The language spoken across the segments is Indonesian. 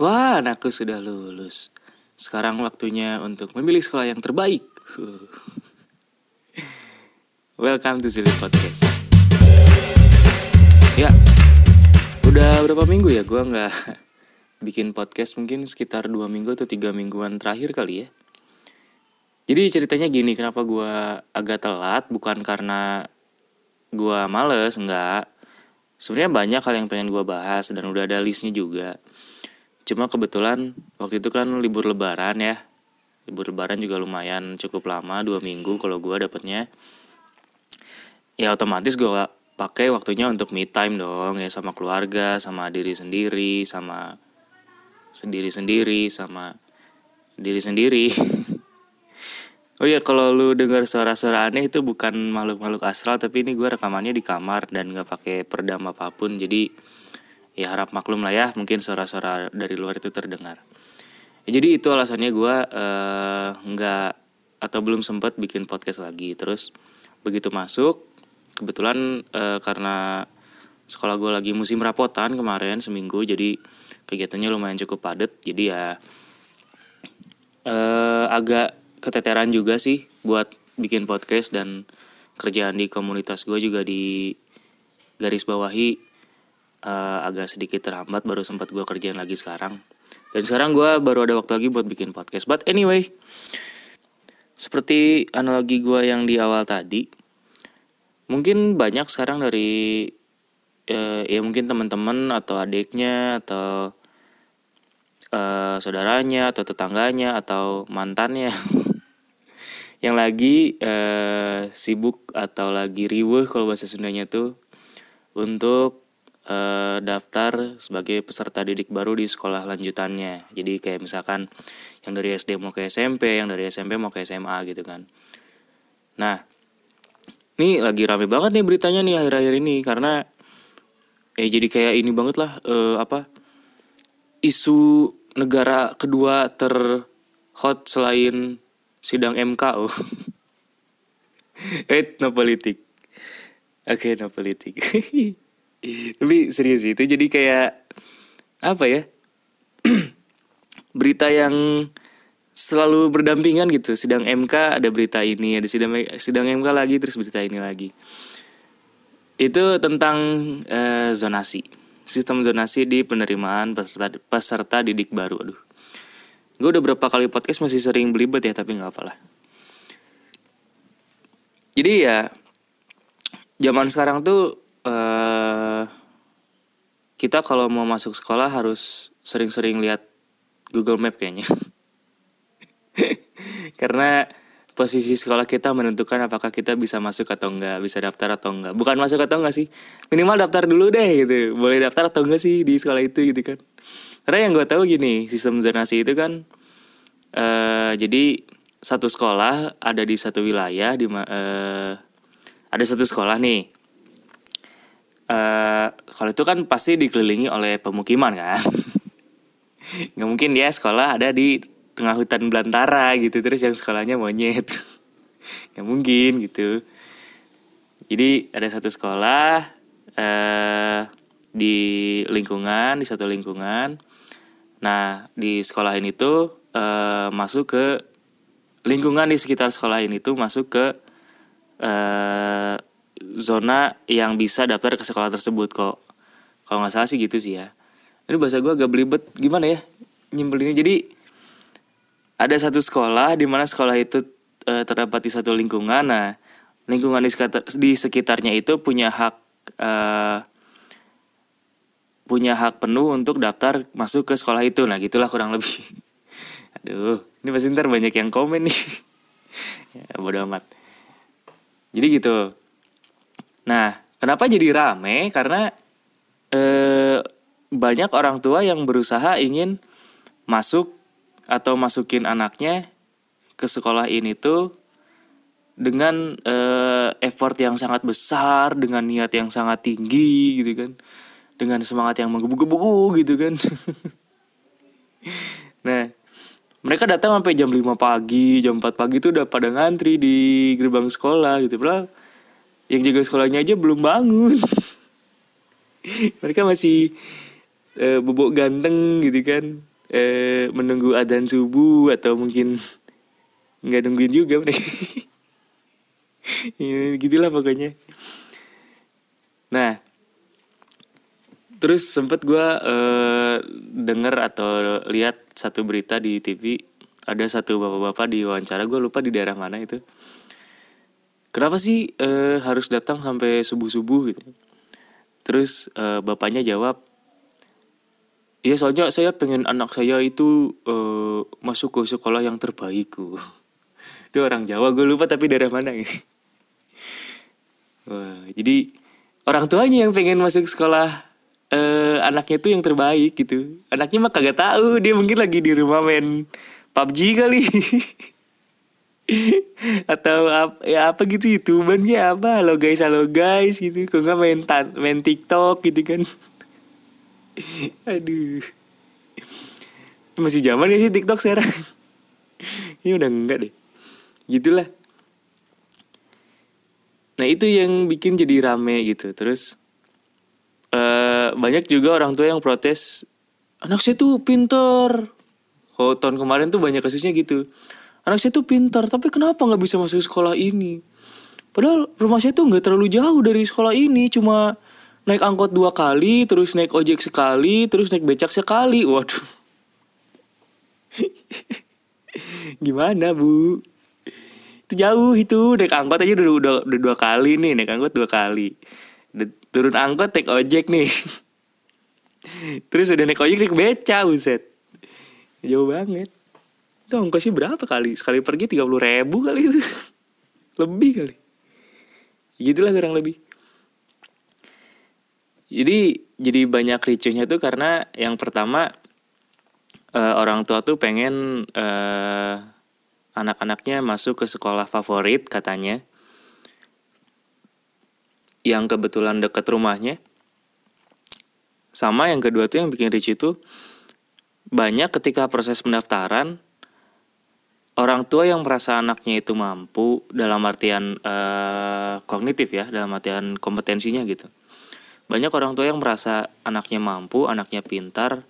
Wah, anakku sudah lulus. Sekarang waktunya untuk memilih sekolah yang terbaik. Welcome to Zili Podcast. Ya, udah berapa minggu ya gue nggak bikin podcast mungkin sekitar dua minggu atau tiga mingguan terakhir kali ya. Jadi ceritanya gini, kenapa gue agak telat bukan karena gue males, enggak. Sebenarnya banyak hal yang pengen gue bahas dan udah ada listnya juga. Cuma kebetulan waktu itu kan libur lebaran ya. Libur lebaran juga lumayan cukup lama, dua minggu kalau gue dapetnya. Ya otomatis gue pakai waktunya untuk me time dong ya sama keluarga, sama diri sendiri, sama sendiri-sendiri, sama diri sendiri. oh ya kalau lu dengar suara-suara aneh itu bukan makhluk-makhluk astral tapi ini gue rekamannya di kamar dan gak pakai peredam apa pun jadi ya harap maklum lah ya mungkin suara-suara dari luar itu terdengar. Ya, jadi itu alasannya gue uh, nggak atau belum sempat bikin podcast lagi. Terus begitu masuk kebetulan uh, karena sekolah gue lagi musim rapotan kemarin seminggu jadi kegiatannya lumayan cukup padat. Jadi ya uh, agak keteteran juga sih buat bikin podcast dan kerjaan di komunitas gue juga di garis bawahi uh, agak sedikit terhambat baru sempat gue kerjain lagi sekarang. Dan sekarang gue baru ada waktu lagi buat bikin podcast. But anyway seperti analogi gue yang di awal tadi mungkin banyak sekarang dari uh, ya mungkin teman-teman atau adiknya atau uh, saudaranya atau tetangganya atau mantannya yang lagi uh, sibuk atau lagi riweh kalau bahasa Sundanya tuh untuk uh, daftar sebagai peserta didik baru di sekolah lanjutannya. Jadi kayak misalkan yang dari SD mau ke SMP, yang dari SMP mau ke SMA gitu kan. Nah, ini lagi rame banget nih beritanya nih akhir-akhir ini karena eh jadi kayak ini banget lah uh, apa isu negara kedua terhot selain sidang MK oh. Eh, no politik. Oke, okay, no politik. tapi serius itu jadi kayak apa ya berita yang selalu berdampingan gitu. Sidang MK ada berita ini ada sidang sidang MK lagi terus berita ini lagi. Itu tentang uh, zonasi sistem zonasi di penerimaan peserta peserta didik baru aduh. Gue udah berapa kali podcast masih sering belibet ya tapi nggak apalah. Jadi ya zaman sekarang tuh uh, kita kalau mau masuk sekolah harus sering-sering lihat Google Map kayaknya. Karena posisi sekolah kita menentukan apakah kita bisa masuk atau enggak, bisa daftar atau enggak. Bukan masuk atau enggak sih, minimal daftar dulu deh gitu. Boleh daftar atau enggak sih di sekolah itu gitu kan. Karena yang gue tahu gini, sistem zonasi itu kan uh, jadi satu sekolah ada di satu wilayah di uh, ada satu sekolah nih uh, kalau itu kan pasti dikelilingi oleh pemukiman kan. Nggak mungkin dia sekolah ada di tengah hutan belantara gitu terus yang sekolahnya monyet. Nggak mungkin gitu. Jadi ada satu sekolah uh, di lingkungan di satu lingkungan. Nah di sekolah ini tuh uh, masuk ke lingkungan di sekitar sekolah ini tuh masuk ke uh, zona yang bisa daftar ke sekolah tersebut kok. Kalau nggak salah sih gitu sih ya. Ini bahasa gue agak belibet. Gimana ya nyimpelinnya? Jadi ada satu sekolah di mana sekolah itu e, terdapat di satu lingkungan. Nah lingkungan di, sekitar, di sekitarnya itu punya hak e, punya hak penuh untuk daftar masuk ke sekolah itu. Nah gitulah kurang lebih. Aduh ini pasti ntar banyak yang komen nih. Ya, bodo amat. Jadi gitu Nah, kenapa jadi rame? Karena eh, banyak orang tua yang berusaha ingin masuk atau masukin anaknya ke sekolah ini tuh dengan eh, effort yang sangat besar, dengan niat yang sangat tinggi gitu kan. Dengan semangat yang menggebu-gebu gitu kan. nah, mereka datang sampai jam 5 pagi, jam 4 pagi tuh udah pada ngantri di gerbang sekolah gitu. Padahal yang jaga sekolahnya aja belum bangun. Mereka masih uh, bobok ganteng gitu kan. Eh, menunggu adzan subuh atau mungkin nggak nungguin juga mereka. Ya, gitulah pokoknya. Nah terus sempet gue uh, denger atau lihat satu berita di TV ada satu bapak-bapak di wawancara gue lupa di daerah mana itu kenapa sih uh, harus datang sampai subuh subuh gitu? Terus uh, bapaknya jawab Iya soalnya saya pengen anak saya itu uh, masuk ke sekolah yang terbaik itu orang Jawa gue lupa tapi daerah mana ini. Wah, jadi orang tuanya yang pengen masuk sekolah uh, anaknya tuh yang terbaik gitu. Anaknya mah kagak tahu dia mungkin lagi di rumah main PUBG kali atau apa ya apa gitu youtubernya apa? Halo guys halo guys gitu. Kok nggak main tan main TikTok gitu kan? Aduh. Masih zaman ya sih TikTok sekarang? Ini udah enggak deh. Gitulah. Nah itu yang bikin jadi rame gitu. Terus uh, banyak juga orang tua yang protes anak saya tuh pinter kalau tahun kemarin tuh banyak kasusnya gitu anak saya tuh pintar tapi kenapa nggak bisa masuk sekolah ini? Padahal rumah saya tuh nggak terlalu jauh dari sekolah ini cuma naik angkot dua kali terus naik ojek sekali terus naik becak sekali. Waduh. Gimana bu? Itu jauh itu naik angkot aja udah, udah, udah dua kali nih naik angkot dua kali. Turun angkot naik ojek nih. Terus udah naik ojek naik beca buset. Jauh banget itu ongkosnya berapa kali? Sekali pergi tiga puluh ribu kali itu. Lebih kali. Gitulah kurang lebih. Jadi jadi banyak ricuhnya tuh karena yang pertama uh, orang tua tuh pengen uh, anak-anaknya masuk ke sekolah favorit katanya. Yang kebetulan deket rumahnya. Sama yang kedua tuh yang bikin rich itu banyak ketika proses pendaftaran orang tua yang merasa anaknya itu mampu dalam artian uh, kognitif ya dalam artian kompetensinya gitu. Banyak orang tua yang merasa anaknya mampu anaknya pintar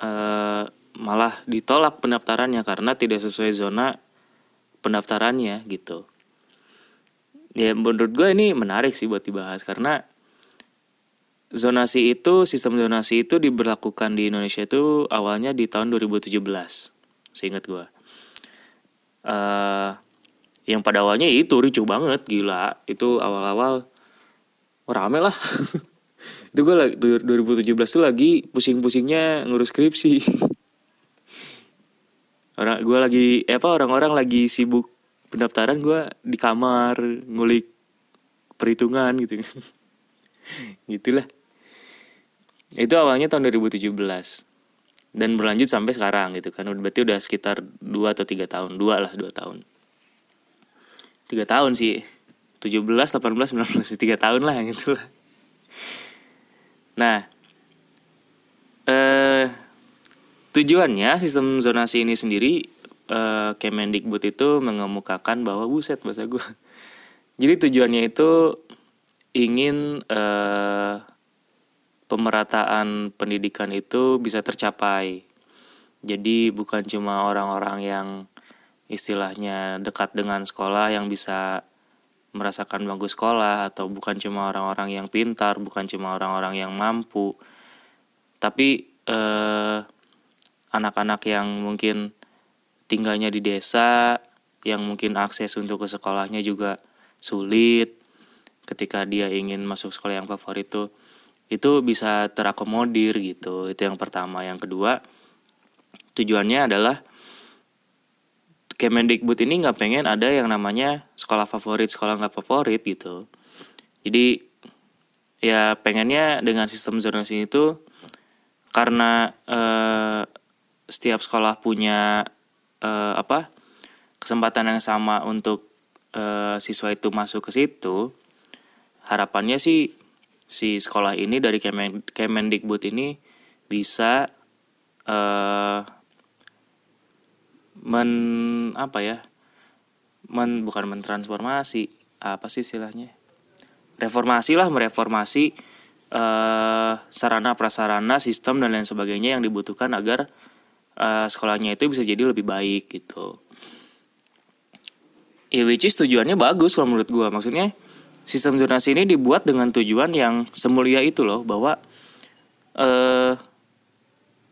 uh, malah ditolak pendaftarannya karena tidak sesuai zona pendaftarannya gitu. Ya menurut gue ini menarik sih buat dibahas karena zonasi itu sistem zonasi itu diberlakukan di Indonesia itu awalnya di tahun 2017 seingat gue uh, yang pada awalnya itu ricuh banget gila. Itu awal-awal rame lah. Itu gue lagi 2017 tuh lagi pusing-pusingnya ngurus skripsi. Orang gue lagi eh apa orang-orang lagi sibuk pendaftaran gue di kamar ngulik perhitungan gitu. Gitulah. Itu awalnya tahun 2017 dan berlanjut sampai sekarang gitu kan. Berarti udah sekitar 2 atau tiga tahun. Dua lah dua tahun. Tiga tahun sih. 17, 18, 19, tiga tahun lah gitu lah. Nah eh, tujuannya sistem zonasi ini sendiri uh, Kemendikbud itu mengemukakan bahwa buset bahasa gue. Jadi tujuannya itu ingin uh, pemerataan pendidikan itu bisa tercapai. Jadi bukan cuma orang-orang yang istilahnya dekat dengan sekolah yang bisa merasakan bangku sekolah atau bukan cuma orang-orang yang pintar, bukan cuma orang-orang yang mampu, tapi eh, anak-anak yang mungkin tinggalnya di desa yang mungkin akses untuk ke sekolahnya juga sulit ketika dia ingin masuk sekolah yang favorit itu itu bisa terakomodir gitu. Itu yang pertama. Yang kedua tujuannya adalah Kemendikbud ini nggak pengen ada yang namanya sekolah favorit sekolah nggak favorit gitu. Jadi ya pengennya dengan sistem zonasi itu karena eh, setiap sekolah punya uh, apa kesempatan yang sama untuk uh, siswa itu masuk ke situ harapannya sih si sekolah ini dari Kemen Kemendikbud ini bisa uh, men apa ya men bukan mentransformasi apa sih istilahnya? Reformasi lah mereformasi uh, sarana prasarana sistem dan lain sebagainya yang dibutuhkan agar uh, sekolahnya itu bisa jadi lebih baik gitu. Ya which is tujuannya bagus kalau menurut gue maksudnya sistem zonasi ini dibuat dengan tujuan yang semulia itu loh bahwa uh,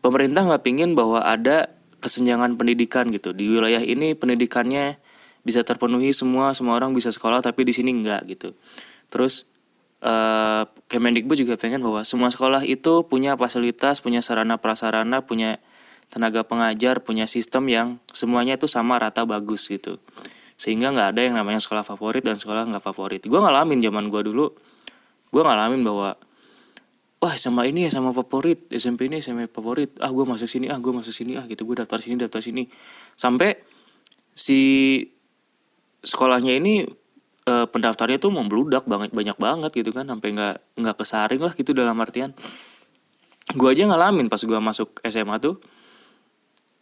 pemerintah nggak pingin bahwa ada kesenjangan pendidikan gitu. Di wilayah ini pendidikannya bisa terpenuhi semua semua orang bisa sekolah tapi di sini enggak gitu. Terus uh, Kemendikbud juga pengen bahwa semua sekolah itu punya fasilitas punya sarana prasarana punya tenaga pengajar punya sistem yang semuanya itu sama rata bagus gitu sehingga nggak ada yang namanya sekolah favorit dan sekolah nggak favorit. Gue ngalamin zaman gue dulu. Gue ngalamin bahwa wah sama ini ya sama favorit SMP ini sama favorit. Ah gue masuk sini ah gue masuk sini ah gitu. Gue daftar sini daftar sini. Sampai si sekolahnya ini e, pendaftarnya tuh membludak banget banyak banget gitu kan. Sampai nggak nggak kesaring lah gitu dalam artian. Gue aja ngalamin pas gue masuk SMA tuh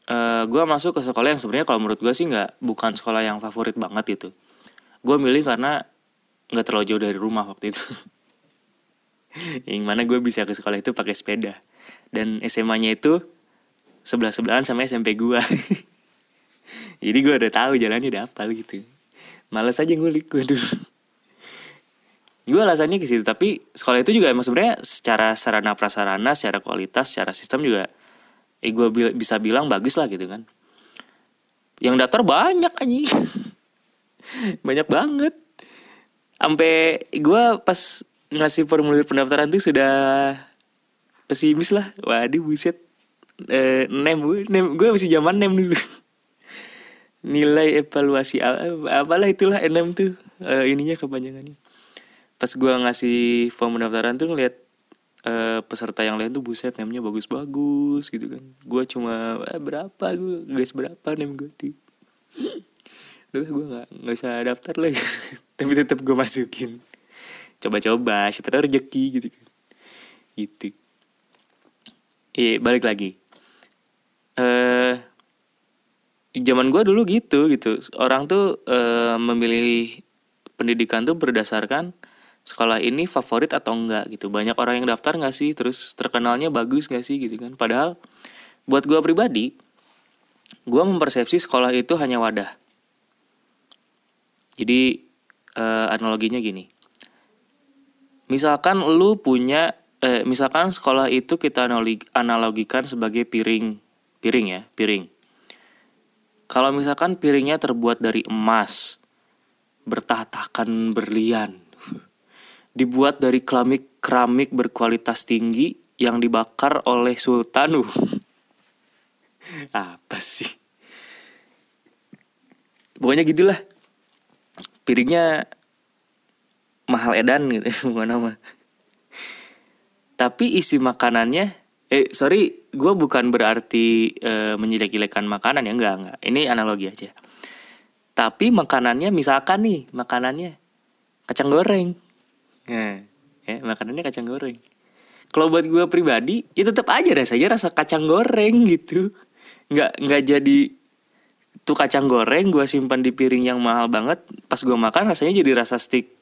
uh, eh, gue masuk ke sekolah yang sebenarnya kalau menurut gue sih nggak bukan sekolah yang favorit banget itu gue milih karena nggak terlalu jauh dari rumah waktu itu. Yang mana gue bisa ke sekolah itu pakai sepeda. Dan SMA-nya itu sebelah sebelahan sama SMP gue jadi gue udah tahu jalannya udah apa gitu. Males aja ngulik gue dulu. Gue alasannya ke situ tapi sekolah itu juga emang sebenarnya secara sarana prasarana secara kualitas secara sistem juga eh gue bil bisa bilang bagus lah gitu kan. Yang daftar banyak aja banyak banget. Sampai gue pas ngasih formulir pendaftaran tuh sudah pesimis lah. Waduh buset. Eh, nem nem gue masih zaman nem dulu. Nilai evaluasi apalah itulah enam tuh uh, ininya kepanjangannya. Pas gue ngasih form pendaftaran tuh ngeliat uh, peserta yang lain tuh buset namanya bagus-bagus gitu kan. Gue cuma eh, berapa? Gue guys berapa nem gue tuh udah gue nggak nggak usah daftar lagi. Tapi tetap gue masukin. Coba-coba siapa tahu rezeki gitu kan. Gitu. Iya balik lagi. Eh zaman gue dulu gitu gitu. Orang tuh uh, memilih pendidikan tuh berdasarkan sekolah ini favorit atau enggak gitu. Banyak orang yang daftar nggak sih? Terus terkenalnya bagus nggak sih gitu kan? Padahal buat gue pribadi gue mempersepsi sekolah itu hanya wadah. Jadi uh, analoginya gini. Misalkan lu punya eh, misalkan sekolah itu kita analogikan sebagai piring piring ya piring. Kalau misalkan piringnya terbuat dari emas bertahtakan berlian dibuat dari keramik keramik berkualitas tinggi yang dibakar oleh sultanu. Apa sih? Pokoknya gitulah. Piringnya mahal edan gitu, bukan nama. Tapi isi makanannya, eh sorry, gue bukan berarti e, menjelek-jelekan makanan ya enggak enggak. Ini analogi aja. Tapi makanannya misalkan nih makanannya kacang goreng Nah, ya makanannya kacang goreng. Kalau buat gue pribadi, ya tetap aja rasanya rasa kacang goreng gitu. Nggak nggak jadi tuh kacang goreng gue simpan di piring yang mahal banget. Pas gue makan rasanya jadi rasa stick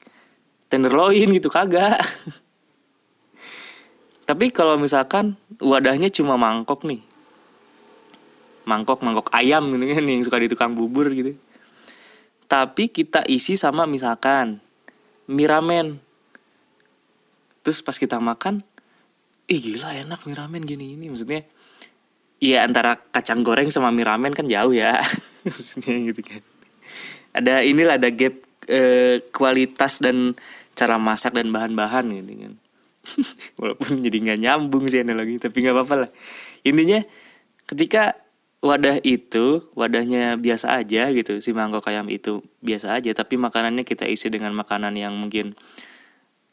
tenderloin gitu kagak. Tapi kalau misalkan wadahnya cuma mangkok nih. Mangkok, mangkok ayam gitu kan yang suka di tukang bubur gitu. Tapi kita isi sama misalkan miramen terus pas kita makan ih gila enak mie ramen gini ini. Maksudnya Iya antara kacang goreng sama mie ramen kan jauh ya. Maksudnya gitu kan. Ada inilah ada gap e, kualitas dan cara masak dan bahan-bahan gitu kan. Walaupun jadi nggak nyambung sih analogi tapi nggak apa-apa lah. Intinya ketika wadah itu wadahnya biasa aja gitu si mangkok ayam itu biasa aja tapi makanannya kita isi dengan makanan yang mungkin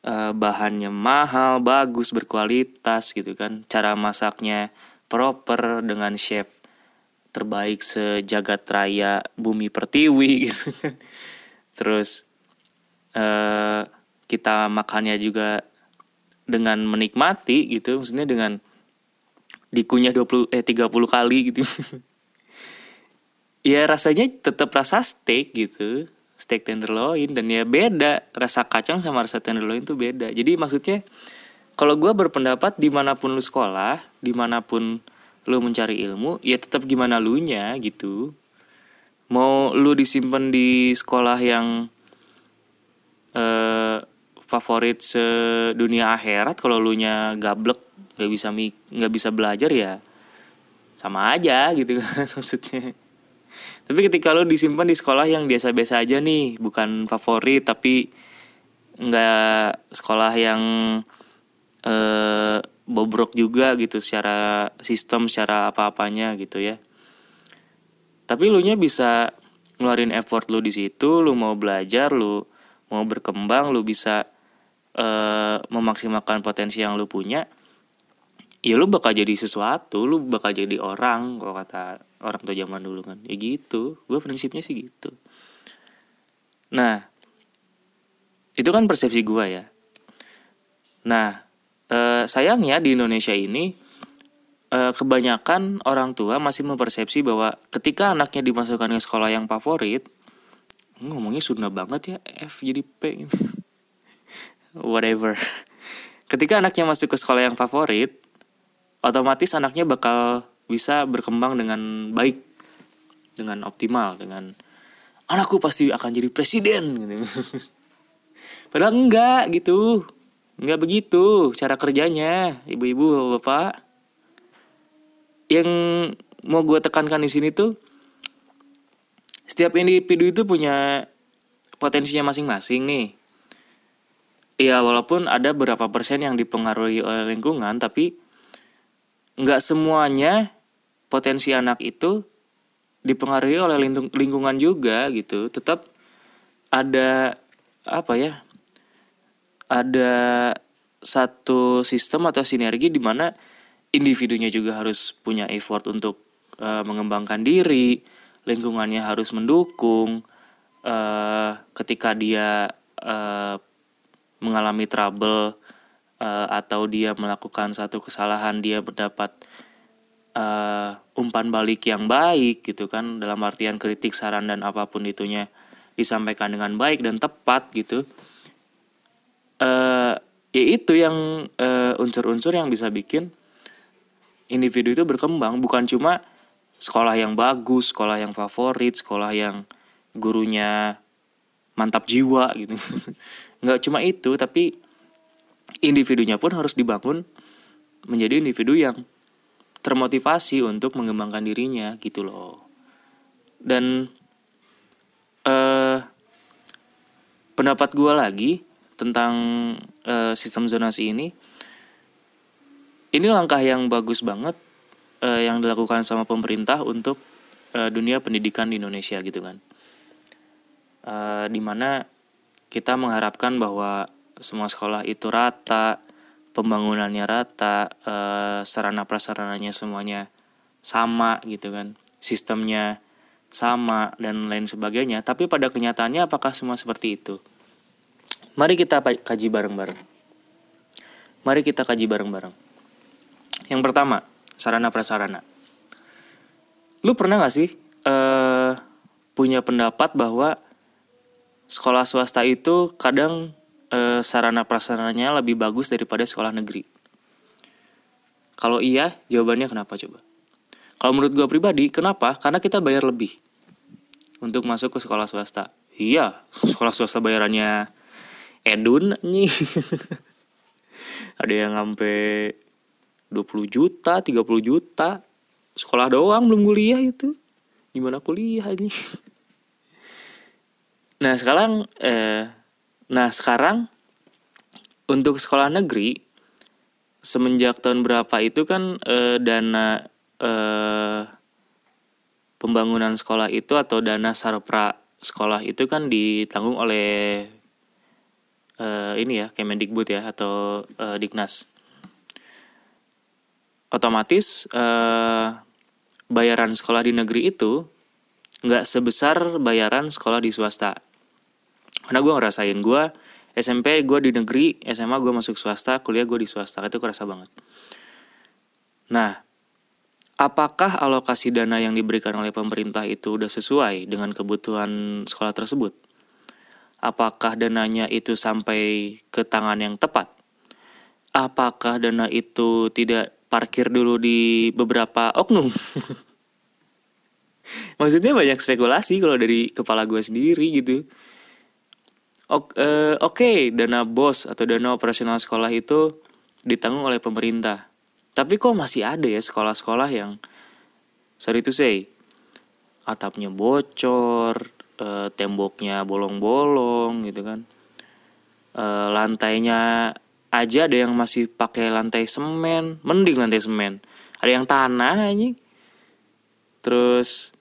uh, bahannya mahal, bagus, berkualitas gitu kan. Cara masaknya proper dengan chef terbaik sejagat raya bumi pertiwi gitu kan. Terus uh, kita makannya juga dengan menikmati gitu, maksudnya dengan dikunyah 20 eh 30 kali gitu. ya rasanya tetap rasa steak gitu steak tenderloin dan ya beda rasa kacang sama rasa tenderloin tuh beda. Jadi maksudnya kalau gue berpendapat di mana pun lu sekolah di mana pun lu mencari ilmu ya tetap gimana lu nya gitu. Mau lu disimpan di sekolah yang eh, favorit sedunia akhirat kalau lu nya gablek nggak bisa nggak bisa belajar ya sama aja gitu kan maksudnya tapi ketika lo disimpan di sekolah yang biasa-biasa aja nih bukan favorit tapi nggak sekolah yang eh, bobrok juga gitu secara sistem secara apa-apanya gitu ya. Tapi lu nya bisa ngeluarin effort lu di situ lu mau belajar lu mau berkembang lu bisa uh, memaksimalkan potensi yang lu punya ya lu bakal jadi sesuatu lu bakal jadi orang kalau kata orang tua zaman dulu kan. Ya gitu gue prinsipnya sih gitu. Nah itu kan persepsi gue ya. Nah eh, sayangnya di Indonesia ini eh, kebanyakan orang tua masih mempersepsi bahwa ketika anaknya dimasukkan ke sekolah yang favorit ngomongnya sudah banget ya F jadi P gitu. whatever. Ketika anaknya masuk ke sekolah yang favorit otomatis anaknya bakal bisa berkembang dengan baik dengan optimal dengan anakku pasti akan jadi presiden gitu. Padahal enggak gitu. Enggak begitu cara kerjanya, ibu-ibu, bapak. Yang mau gue tekankan di sini tuh setiap individu itu punya potensinya masing-masing nih. Iya, walaupun ada beberapa persen yang dipengaruhi oleh lingkungan, tapi nggak semuanya potensi anak itu dipengaruhi oleh lingkungan juga gitu. Tetap ada apa ya ada satu sistem atau sinergi di mana individunya juga harus punya effort untuk uh, mengembangkan diri lingkungannya harus mendukung uh, ketika dia uh, mengalami trouble uh, atau dia melakukan satu kesalahan dia mendapat uh, umpan balik yang baik gitu kan dalam artian kritik saran dan apa pun itunya disampaikan dengan baik dan tepat gitu uh, ya itu yang unsur-unsur uh, yang bisa bikin individu itu berkembang. Bukan cuma sekolah yang bagus sekolah yang favorit sekolah yang gurunya mantap jiwa gitu. Nggak cuma itu tapi individunya pun harus dibangun menjadi individu yang termotivasi untuk mengembangkan dirinya gitu loh. Dan uh, pendapat gue lagi tentang uh, sistem zonasi ini ini langkah yang bagus banget uh, yang dilakukan sama pemerintah untuk uh, dunia pendidikan di Indonesia gitu kan. Uh, di mana kita mengharapkan bahwa semua sekolah itu rata, pembangunannya rata, eh, sarana prasarananya semuanya sama gitu kan, sistemnya sama dan lain sebagainya. Tapi pada kenyataannya apakah semua seperti itu? Mari kita kaji bareng-bareng. Mari kita kaji bareng-bareng. Yang pertama, sarana prasarana. Lu pernah gak sih uh, punya pendapat bahwa sekolah swasta itu kadang e, sarana prasarananya lebih bagus daripada sekolah negeri? Kalau iya, jawabannya kenapa coba? Kalau menurut gue pribadi, kenapa? Karena kita bayar lebih untuk masuk ke sekolah swasta. Iya, sekolah swasta bayarannya edun nih. Ada yang sampai 20 juta, 30 juta. Sekolah doang belum kuliah itu. Gimana kuliah ini? Nah, sekarang eh Nah sekarang untuk sekolah negeri semenjak tahun berapa itu kan e, dana e, pembangunan sekolah itu atau dana sarpra sekolah itu kan ditanggung oleh e, ini ya Kemendikbud ya atau e, Diknas. Otomatis e, bayaran sekolah di negeri itu nggak sebesar bayaran sekolah di swasta karena gue ngerasain gue SMP gue di negeri SMA gue masuk swasta kuliah gue di swasta itu kerasa banget. Nah apakah alokasi dana yang diberikan oleh pemerintah itu udah sesuai dengan kebutuhan sekolah tersebut? Apakah dananya itu sampai ke tangan yang tepat? Apakah dana itu tidak parkir dulu di beberapa oknum? Maksudnya banyak spekulasi kalau dari kepala gue sendiri gitu Oke, uh, okay, dana bos atau dana operasional sekolah itu ditanggung oleh pemerintah. Tapi kok masih ada ya sekolah-sekolah yang sorry to say atapnya bocor, uh, temboknya bolong-bolong gitu kan. Uh, lantainya aja ada yang masih pakai lantai semen, mending lantai semen. Ada yang tanah anjing. Terus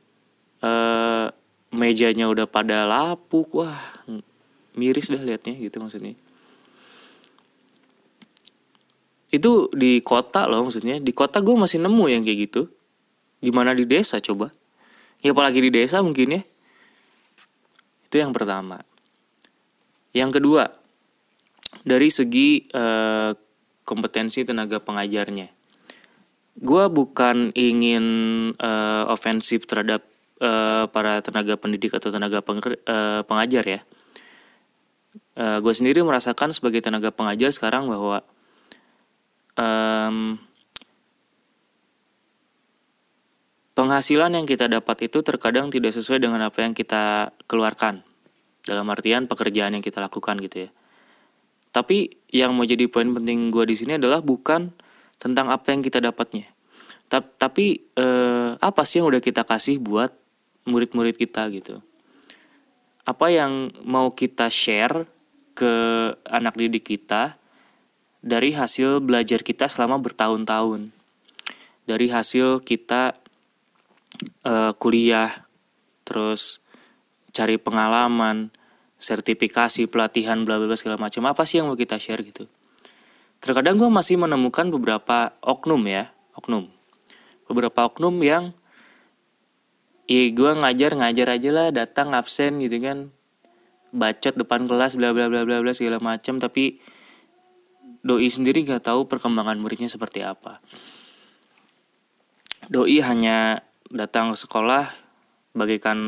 mejanya udah pada lapuk, wah miris dah liatnya gitu maksudnya. Itu di kota loh maksudnya. Di kota gue masih nemu yang kayak gitu. Gimana di desa coba. Ya apalagi di desa mungkin ya. Itu yang pertama. Yang kedua dari segi uh, kompetensi tenaga pengajarnya. Gue bukan ingin uh, ofensif terhadap uh, para tenaga pendidik atau tenaga peng, pengajar ya uh, eh, gue sendiri merasakan sebagai tenaga pengajar sekarang bahwa um, penghasilan yang kita dapat itu terkadang tidak sesuai dengan apa yang kita keluarkan dalam artian pekerjaan yang kita lakukan gitu ya. Tapi yang mau jadi poin penting gue di sini adalah bukan tentang apa yang kita dapatnya, tapi eh, apa sih yang udah kita kasih buat murid-murid kita gitu. Apa yang mau kita share ke anak didik kita dari hasil belajar kita selama bertahun-tahun. Dari hasil kita uh, kuliah, terus cari pengalaman, sertifikasi, pelatihan, bla bla segala macam. Apa sih yang mau kita share gitu? Terkadang gue masih menemukan beberapa oknum ya, oknum. Beberapa oknum yang Iya gue ngajar ngajar aja lah datang absen gitu kan bacot depan kelas bla bla bla bla bla segala macam. Tapi doi sendiri nggak tahu perkembangan muridnya seperti apa. Doi hanya datang ke sekolah bagaikan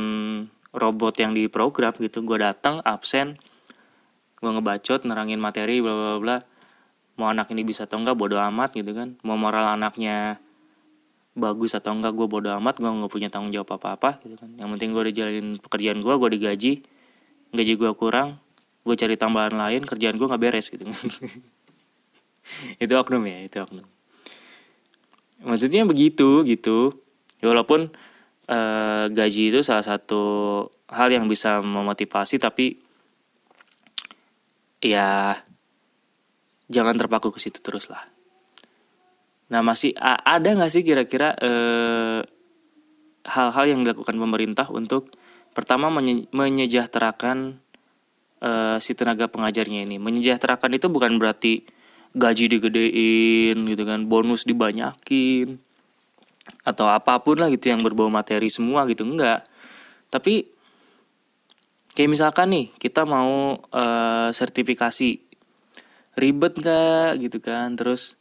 robot yang diprogram gitu. Gue datang absen gue ngebacot nerangin materi bla bla bla mau anak ini bisa atau enggak bodo amat gitu kan. Mau moral anaknya bagus atau enggak gue bodo amat gue nggak punya tanggung jawab apa apa gitu kan. Yang penting gue udah jalanin pekerjaan gue gue digaji gaji gue kurang gue cari tambahan lain kerjaan gue nggak beres gitu. Itu oknum ya itu oknum. Maksudnya begitu gitu. Ya walaupun uh, gaji itu salah satu hal yang bisa memotivasi tapi ya jangan terpaku ke situ terus lah. Nah masih ada nggak sih kira-kira uh, hal-hal yang dilakukan pemerintah untuk Pertama menye menyejahterakan uh, si tenaga pengajarnya ini. Menyejahterakan itu bukan berarti gaji digedein gitu kan, bonus dibanyakin atau apa pun lah gitu yang berbau materi semua gitu enggak. Tapi kayak misalkan nih kita mau uh, sertifikasi ribet nggak gitu kan terus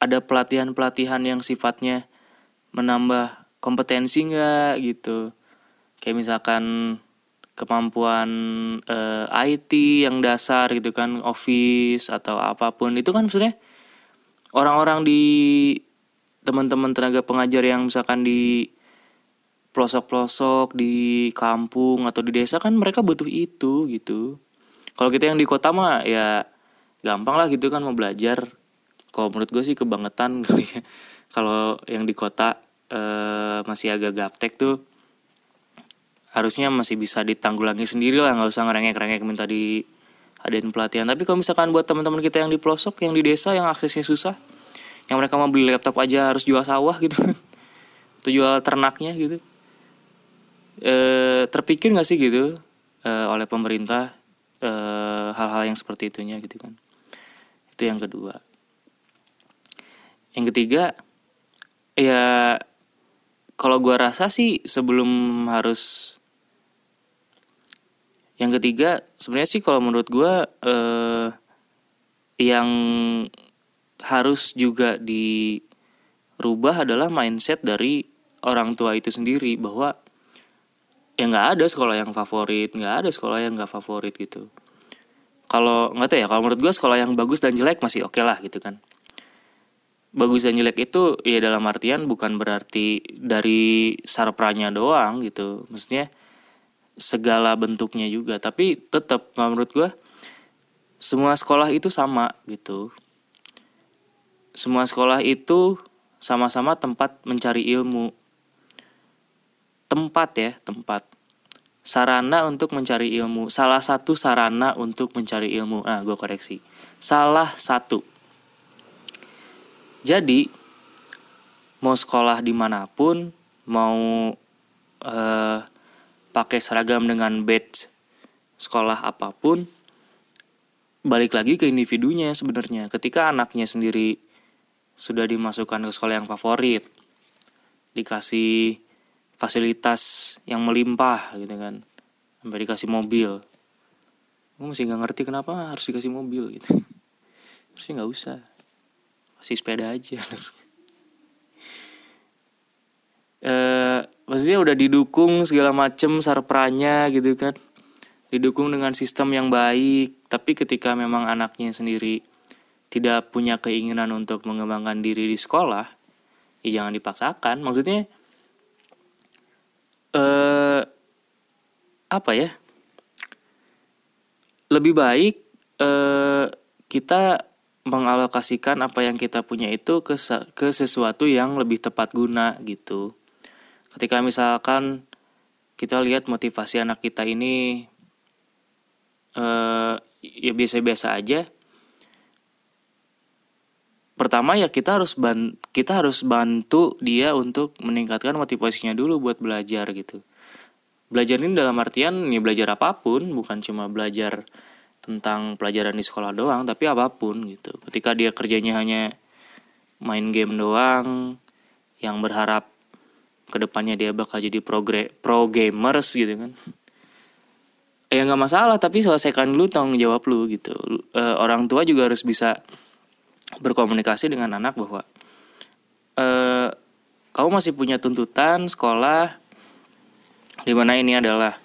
ada pelatihan-pelatihan yang sifatnya menambah kompetensi nggak gitu kayak misalkan kemampuan uh, eh, IT yang dasar gitu kan office atau apa pun. Itu kan maksudnya orang-orang di teman-teman tenaga pengajar yang misalkan di pelosok-pelosok di kampung atau di desa kan mereka butuh itu gitu. Kalau kita yang di kota mah ya gampang lah gitu kan mau belajar. Kalau menurut gue sih kebangetan kali ya. Kalau yang di kota uh, masih agak gaptek tuh harusnya masih bisa ditanggulangi sendiri lah nggak usah ngerengek-rengek minta di adain pelatihan. Tapi kalau misalkan buat teman-teman kita yang di pelosok yang di desa yang aksesnya susah yang mereka mau beli laptop aja harus jual sawah gitu. Atau jual ternaknya gitu. E, terpikir nggak sih gitu e, oleh pemerintah hal-hal e, yang seperti itunya gitu kan. Itu yang kedua. Yang ketiga ya kalau gua rasa sih sebelum harus yang ketiga sebenarnya sih kalau menurut gue eh, yang harus juga dirubah adalah mindset dari orang tua itu sendiri bahwa ya nggak ada sekolah yang favorit nggak ada sekolah yang nggak favorit gitu. Kalau nggak tahu ya kalau menurut gue sekolah yang bagus dan jelek masih oke okay lah gitu kan. Bagus dan jelek itu ya dalam artian bukan berarti dari sarpranya doang gitu. Maksudnya segala bentuknya juga. Tapi tetap menurut gue semua sekolah itu sama gitu. Semua sekolah itu sama-sama tempat mencari ilmu. Tempat ya tempat. Sarana untuk mencari ilmu. Salah satu sarana untuk mencari ilmu. Ah gue koreksi. Salah satu. Jadi mau sekolah di mana pun, mau uh, pakai seragam dengan badge sekolah apa pun, balik lagi ke individunya sebenarnya. Ketika anaknya sendiri sudah dimasukkan ke sekolah yang favorit, dikasih fasilitas yang melimpah gitu kan, sampai dikasih mobil. Gue masih nggak ngerti kenapa harus dikasih mobil gitu. Harusnya nggak usah masih sepeda aja eh maksudnya udah didukung segala macem sarpranya gitu kan. Didukung dengan sistem yang baik tapi ketika memang anaknya sendiri tidak punya keinginan untuk mengembangkan diri di sekolah ya jangan dipaksakan. Maksudnya eh apa ya? Lebih baik eh kita mengalokasikan apa yang kita punya itu ke ke sesuatu yang lebih tepat guna gitu. Ketika misalkan kita lihat motivasi anak kita ini uh, ya biasa-biasa aja. Pertama ya kita harus ban kita harus bantu dia untuk meningkatkan motivasinya dulu buat belajar gitu. Belajar ini dalam artian ya belajar apa pun, bukan cuma belajar tentang pelajaran di sekolah doang tapi apa pun gitu ketika dia kerjanya hanya main game doang yang berharap ke depannya dia bakal jadi pro, pro gamers gitu kan. Ya nggak masalah tapi selesaikan dulu tanggung jawab lu gitu. E, orang tua juga harus bisa berkomunikasi dengan anak bahwa e, kamu masih punya tuntutan sekolah di mana ini adalah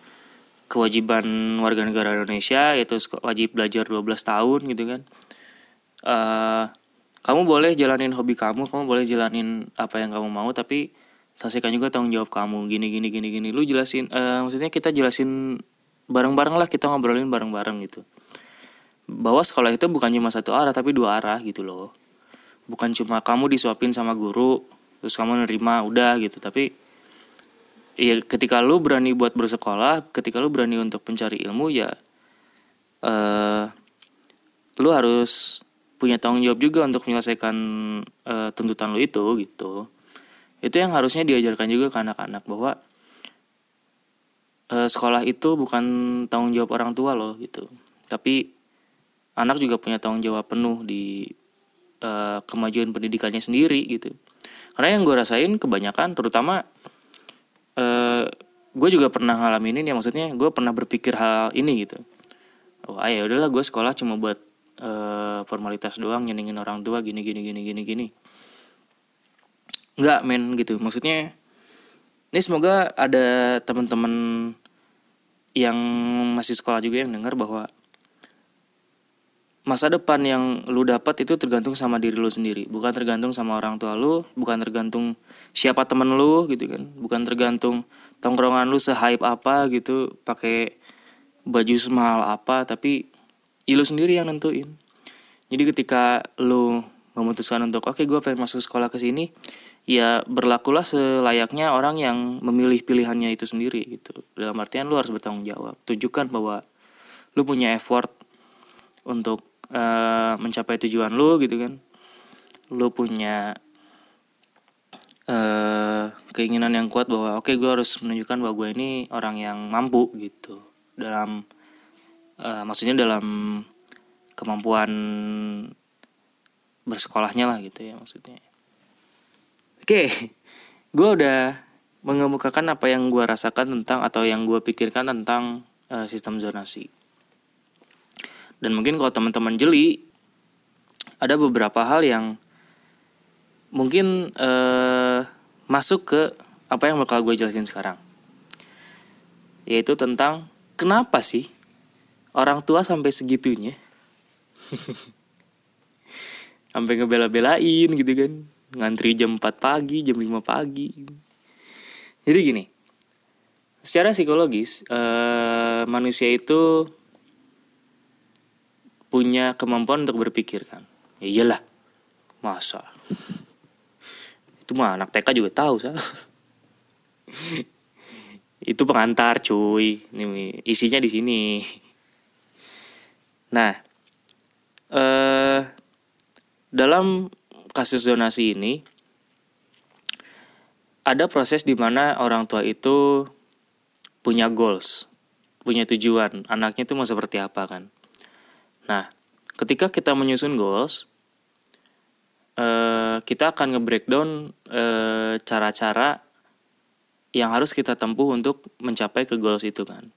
kewajiban warga negara Indonesia yaitu wajib belajar 12 tahun gitu kan. Uh, kamu boleh jalanin hobi kamu kamu boleh jalanin apa yang kamu mau tapi selesaikan juga tanggung jawab kamu. Gini gini gini gini. Lu jelasin uh, maksudnya kita jelasin bareng-bareng lah kita ngobrolin bareng-bareng gitu. Bahwa sekolah itu bukan cuma satu arah tapi dua arah gitu loh. Bukan cuma kamu disuapin sama guru terus kamu nerima udah gitu. Tapi ya ketika lu berani buat bersekolah ketika lu berani untuk mencari ilmu ya uh, lu harus punya tanggung jawab juga untuk menyelesaikan uh, tuntutan lu itu gitu itu yang harusnya diajarkan juga ke anak-anak bahwa uh, sekolah itu bukan tanggung jawab orang tua loh gitu. Tapi anak juga punya tanggung jawab penuh di uh, kemajuan pendidikannya sendiri gitu. Karena yang gue rasain kebanyakan terutama uh, eh, gue juga pernah ngalamin ini ya maksudnya gue pernah berpikir hal ini gitu. Oh ah, ya udahlah gue sekolah cuma buat uh, formalitas doang nyenengin orang tua gini gini gini gini gini nggak men gitu. Maksudnya ini semoga ada teman-teman yang masih sekolah juga yang dengar bahwa masa depan yang lu dapat itu tergantung sama diri lu sendiri. Bukan tergantung sama orang tua lu bukan tergantung siapa temen lu gitu kan. Bukan tergantung tongkrongan lu sehype apa gitu pakai baju semahal apa tapi ya lu sendiri yang nentuin. Jadi ketika lu memutuskan untuk oke okay, gue pengen masuk sekolah ke sini ya berlakulah selayaknya orang yang memilih pilihannya itu sendiri gitu. Dalam artian lu harus bertanggung jawab. Tunjukkan bahwa lu punya effort untuk uh, mencapai tujuan lu gitu kan. Lu punya uh, keinginan yang kuat bahwa oke okay, gue harus menunjukkan bahwa gue ini orang yang mampu gitu. Dalam uh, maksudnya dalam kemampuan bersekolahnya lah gitu ya maksudnya oke okay, gue udah mengemukakan apa yang gue rasakan tentang atau yang gue pikirkan tentang uh, sistem zonasi. Dan mungkin kalau teman-teman jeli ada beberapa hal yang mungkin uh, masuk ke apa yang bakal gue jelasin sekarang. Yaitu tentang kenapa sih orang tua sampai segitunya? Sampai ngebela-belain gitu kan ngantri jam 4 pagi jam 5 pagi. Jadi gini secara psikologis eh, manusia itu punya kemampuan untuk berpikir kan. Ya iyalah masa? Itu mah anak TK juga tahu sah itu pengantar cuy. Ini isinya di sini. Nah eh dalam kasus zonasi ini ada proses di mana orang tua itu punya goals punya tujuan anaknya itu mau seperti apa kan nah ketika kita menyusun goals eh, kita akan nge-breakdown eh, cara-cara yang harus kita tempuh untuk mencapai ke goals itu kan.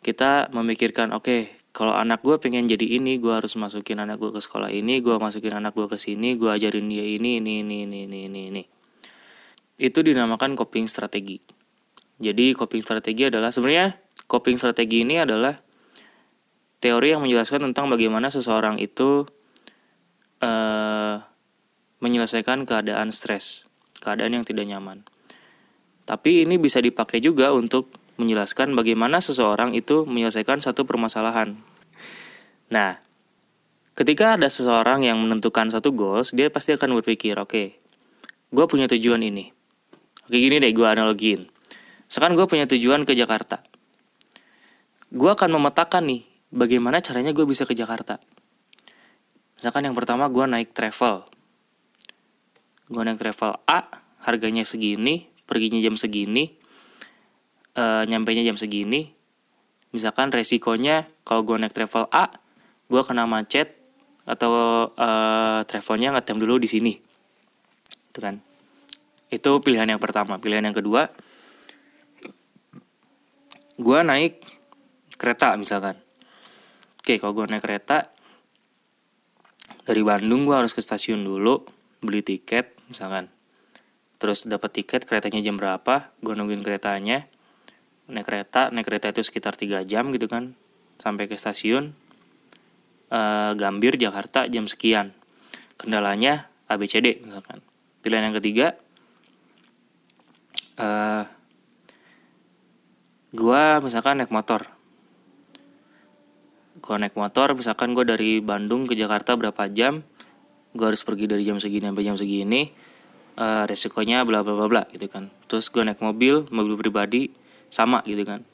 Kita memikirkan, oke, okay, kalau anak gue pengen jadi ini, gue harus masukin anak gue ke sekolah ini, gue masukin anak gue ke sini, gue ajarin dia ini, ini, ini, ini, ini, ini. Itu dinamakan coping strategi. Jadi coping strategi adalah sebenarnya coping strategi ini adalah teori yang menjelaskan tentang bagaimana seseorang itu uh, menyelesaikan keadaan stres, keadaan yang tidak nyaman. Tapi ini bisa dipakai juga untuk menjelaskan bagaimana seseorang itu menyelesaikan satu permasalahan. Nah, ketika ada seseorang yang menentukan satu goals, dia pasti akan berpikir, oke, okay, gue punya tujuan ini. Oke gini deh, gue analogiin. Misalkan gue punya tujuan ke Jakarta. Gue akan memetakan nih, bagaimana caranya gue bisa ke Jakarta. Misalkan yang pertama gue naik travel. Gue naik travel A, harganya segini, perginya jam segini e, nyampe nya jam segini misalkan resikonya kalau gue naik travel A gue kena macet atau e, travelnya ngetem dulu di sini. Itu kan. Itu pilihan yang pertama. Pilihan yang kedua gue naik kereta misalkan. Oke kalau gue naik kereta dari Bandung gue harus ke stasiun dulu beli tiket misalkan. Terus dapat tiket keretanya jam berapa gue nungguin keretanya naik kereta naik kereta itu sekitar 3 jam gitu kan sampai ke stasiun e, Gambir Jakarta jam sekian. Kendalanya ABCD misalkan. Pilihan yang ketiga e, gue misalkan naik motor. Gue naik motor misalkan gue dari Bandung ke Jakarta berapa jam gue harus pergi dari jam segini sampai jam segini uh, resikonya bla bla bla bla gitu kan. Terus gue naik mobil mobil pribadi sama gitu kan.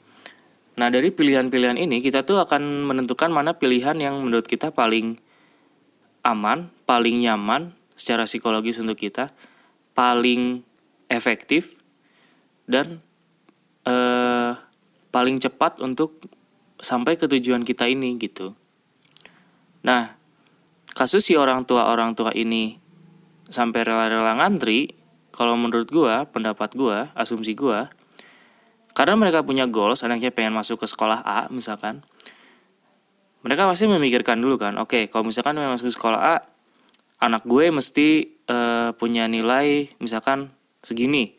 Nah dari pilihan-pilihan ini kita tuh akan menentukan mana pilihan yang menurut kita paling aman paling nyaman secara psikologis untuk kita paling efektif dan uh, paling cepat untuk sampai ke tujuan kita ini gitu. Nah kasus si orang tua orang tua ini sampai rela-rela ngantri, kalau menurut gua, pendapat gua, asumsi gua, karena mereka punya goals, anaknya pengen masuk ke sekolah A misalkan, mereka pasti memikirkan dulu kan, oke, okay, kalau misalkan pengen masuk ke sekolah A, anak gue mesti uh, punya nilai misalkan segini,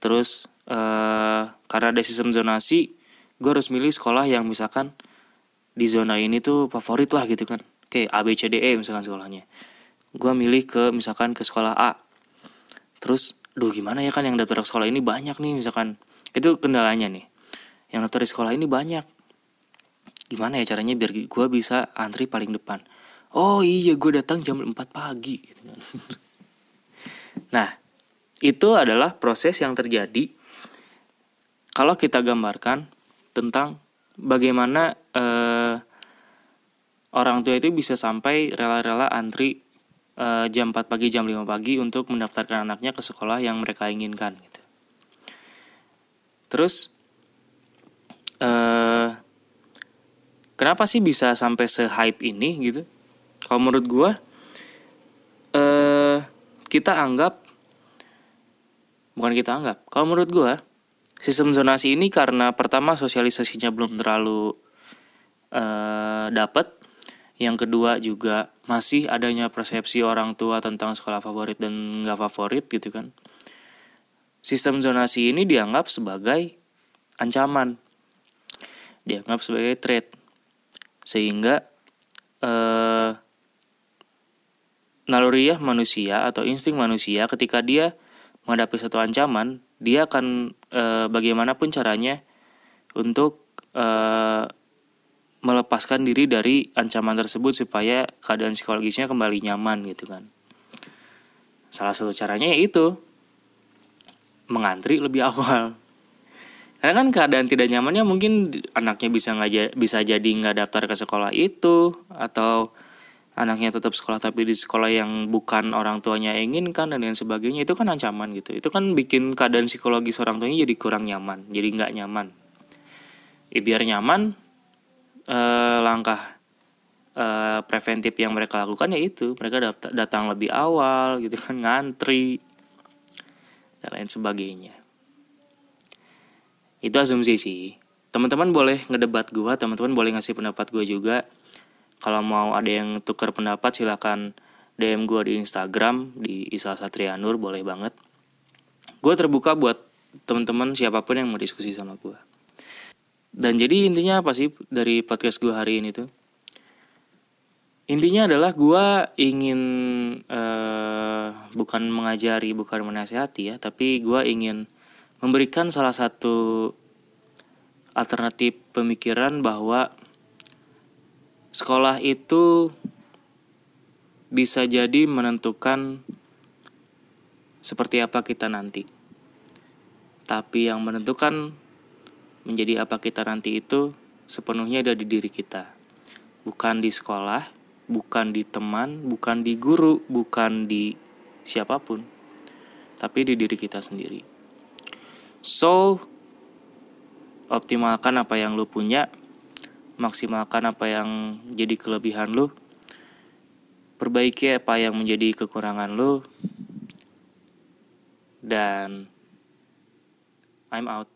terus uh, karena ada sistem zonasi, gue harus milih sekolah yang misalkan di zona ini tuh favorit lah gitu kan, kayak A B C D E misalkan sekolahnya. Gue milih ke misalkan ke sekolah A. Terus duh gimana ya kan yang daftar sekolah ini banyak nih misalkan itu kendalanya nih. Yang di sekolah ini banyak. Gimana ya caranya biar gue bisa antri paling depan? Oh iya gue datang jam 4 pagi gitu kan. Nah itu adalah proses yang terjadi kalau kita gambarkan tentang bagaimana eh, orang tua itu bisa sampai rela-rela antri uh, jam 4 pagi jam 5 pagi untuk mendaftarkan anaknya ke sekolah yang mereka inginkan gitu. Terus uh, kenapa sih bisa sampai se-hype ini gitu? Kalau menurut gue uh, kita anggap bukan kita anggap. Kalau menurut gue sistem zonasi ini karena pertama sosialisasinya belum terlalu uh, dapat yang kedua juga masih adanya persepsi orang tua tentang sekolah favorit dan nggak favorit gitu kan. Sistem zonasi ini dianggap sebagai ancaman, dianggap sebagai threat, sehingga eh, naluriah manusia atau insting manusia ketika dia menghadapi satu ancaman, dia akan e, bagaimanapun caranya untuk e, melepaskan diri dari ancaman tersebut supaya keadaan psikologisnya kembali nyaman gitu kan. Salah satu caranya yaitu mengantri lebih awal. Karena kan keadaan tidak nyamannya mungkin anaknya bisa nggak bisa jadi nggak daftar ke sekolah itu atau anaknya tetap sekolah tapi di sekolah yang bukan orang tuanya inginkan dan lain sebagainya itu kan ancaman gitu. Itu kan bikin keadaan psikologis orang tuanya jadi kurang nyaman jadi nggak nyaman. Ya, biar nyaman eh, langkah eh, preventif yang mereka lakukan ya itu. Mereka datang lebih awal gitu kan ngantri lain sebagainya. Itu asumsi sih. Teman-teman boleh ngedebat gua teman-teman boleh ngasih pendapat gua juga. Kalau mau ada yang tukar pendapat silahkan DM gue di Instagram di Isa Satrianur boleh banget. Gue terbuka buat teman-teman siapa pun yang mau diskusi sama gue dan jadi intinya apa sih dari podcast gue hari ini tuh intinya adalah gue ingin uh, bukan mengajari bukan menasihati ya tapi gue ingin memberikan salah satu alternatif pemikiran bahwa Sekolah itu bisa jadi menentukan seperti apa kita nanti. Tapi yang menentukan menjadi apa kita nanti itu sepenuhnya ada di diri kita. Bukan di sekolah, bukan di teman, bukan di guru, bukan di siapa pun. Tapi di diri kita sendiri. So, optimalkan apa yang lu punya maksimalkan apa yang jadi kelebihan lu perbaiki apa yang menjadi kekurangan lu dan I'm out